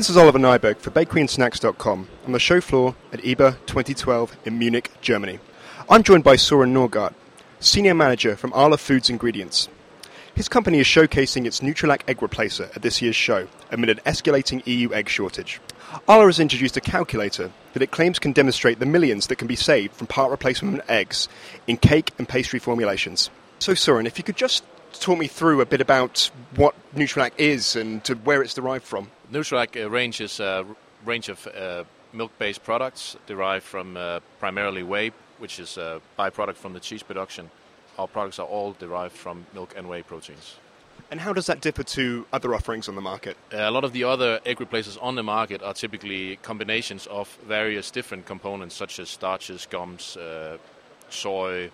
This is Oliver Nieburg for BakeryandSnacks.com on the show floor at IBA 2012 in Munich, Germany. I'm joined by Soren Norgard, Senior Manager from Arla Foods Ingredients. His company is showcasing its Nutrilac egg replacer at this year's show amid an escalating EU egg shortage. Arla has introduced a calculator that it claims can demonstrate the millions that can be saved from part replacement eggs in cake and pastry formulations. So, Soren, if you could just talk me through a bit about what Nutrilac is and where it's derived from. Nutrilac uh, range is a range of uh, milk-based products derived from uh, primarily whey, which is a byproduct from the cheese production. Our products are all derived from milk and whey proteins. And how does that differ to other offerings on the market? A lot of the other egg replacers on the market are typically combinations of various different components, such as starches, gums, uh, soy,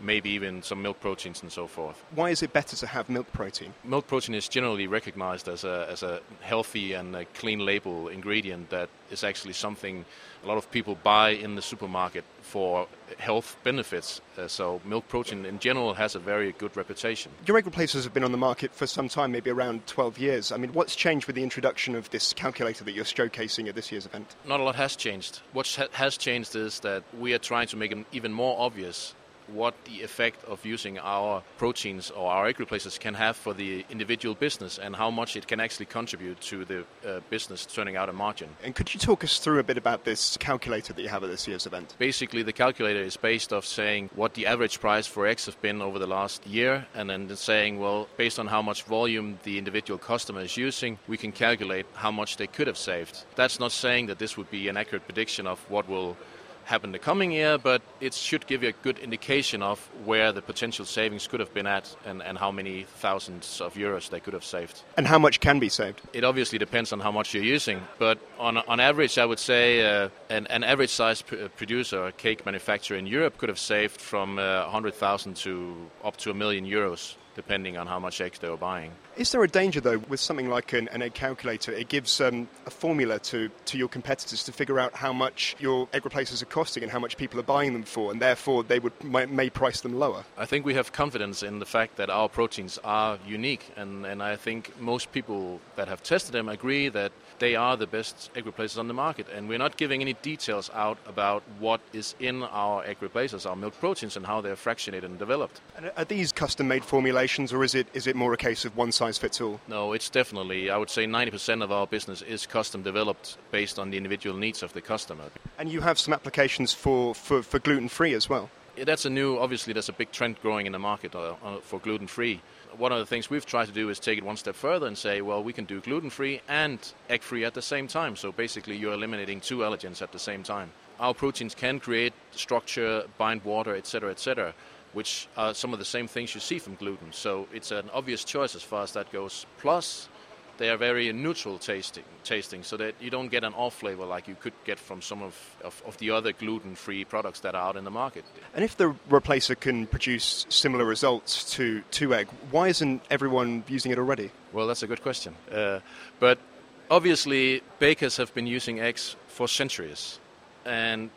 maybe even some milk proteins and so forth. Why is it better to have milk protein? Milk protein is generally recognized as a, as a healthy and a clean label ingredient that is actually something a lot of people buy in the supermarket for health benefits. Uh, so milk protein in general has a very good reputation. Your egg replacers have been on the market for some time, maybe around 12 years. I mean, what's changed with the introduction of this calculator that you're showcasing at this year's event? Not a lot has changed. What ha- has changed is that we are trying to make it even more obvious what the effect of using our proteins or our egg replacers can have for the individual business and how much it can actually contribute to the uh, business turning out a margin. And could you talk us through a bit about this calculator that you have at this year's event? Basically, the calculator is based off saying what the average price for eggs have been over the last year, and then saying, well, based on how much volume the individual customer is using, we can calculate how much they could have saved. That's not saying that this would be an accurate prediction of what will happen the coming year, but it should give you a good indication of where the potential savings could have been at and, and how many thousands of euros they could have saved. And how much can be saved? It obviously depends on how much you're using, but on, on average, I would say uh, an, an average size p- producer, a cake manufacturer in Europe, could have saved from uh, 100,000 to up to a million euros depending on how much eggs they were buying. Is there a danger, though, with something like an, an egg calculator? It gives um, a formula to, to your competitors to figure out how much your egg replacers are costing and how much people are buying them for, and therefore they would may, may price them lower. I think we have confidence in the fact that our proteins are unique, and, and I think most people that have tested them agree that they are the best egg replacers on the market. And we're not giving any details out about what is in our egg replacers, our milk proteins, and how they're fractionated and developed. And are these custom made formulations, or is it, is it more a case of one size fits all? No, it's definitely, I would say 90% of our business is custom developed based on the individual needs of the customer. And you have some applications for, for, for gluten free as well? Yeah, That's a new, obviously, there's a big trend growing in the market uh, uh for gluten free one of the things we've tried to do is take it one step further and say, well, we can do gluten free and egg free at the same time. So basically, you're eliminating two allergens at the same time. Our proteins can create structure, bind water, etc., etc., which are some of the same things you see from gluten. So it's an obvious choice as far as that goes. Plus, they are very neutral tasting, tasting, so that you don't get an off flavor like you could get from some of, of, of the other gluten free products that are out in the market. And if the replacer can produce similar results to, to egg, why isn't everyone using it already? Well, that's a good question. Uh, but obviously, bakers have been using eggs for centuries. And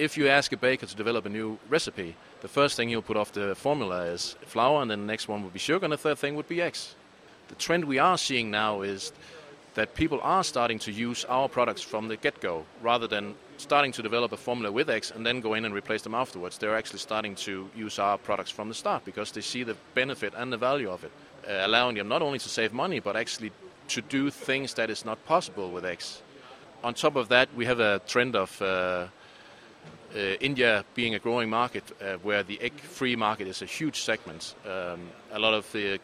if you ask a baker to develop a new recipe, the first thing he'll put off the formula is flour, and then the next one would be sugar, and the third thing would be eggs the trend we are seeing now is that people are starting to use our products from the get go rather than starting to develop a formula with eggs and then go in and replace them afterwards. They're actually starting to use our products from the start because they see the benefit and the value of it, uh, allowing them not only to save money but actually to do things that is not possible with eggs. On top of that, we have a trend of uh, uh, India being a growing market uh, where the egg free market is a huge segment. Um, a lot of the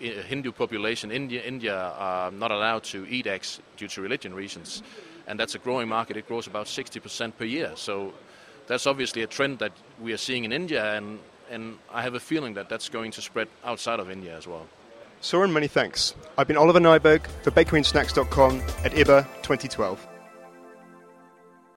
Hindu population, India, India are not allowed to eat eggs due to religion reasons, and that's a growing market. It grows about 60% per year. So that's obviously a trend that we are seeing in India, and, and I have a feeling that that's going to spread outside of India as well. Soren, many thanks. I've been Oliver Nieburg for BakeryandSnacks.com at IBA 2012.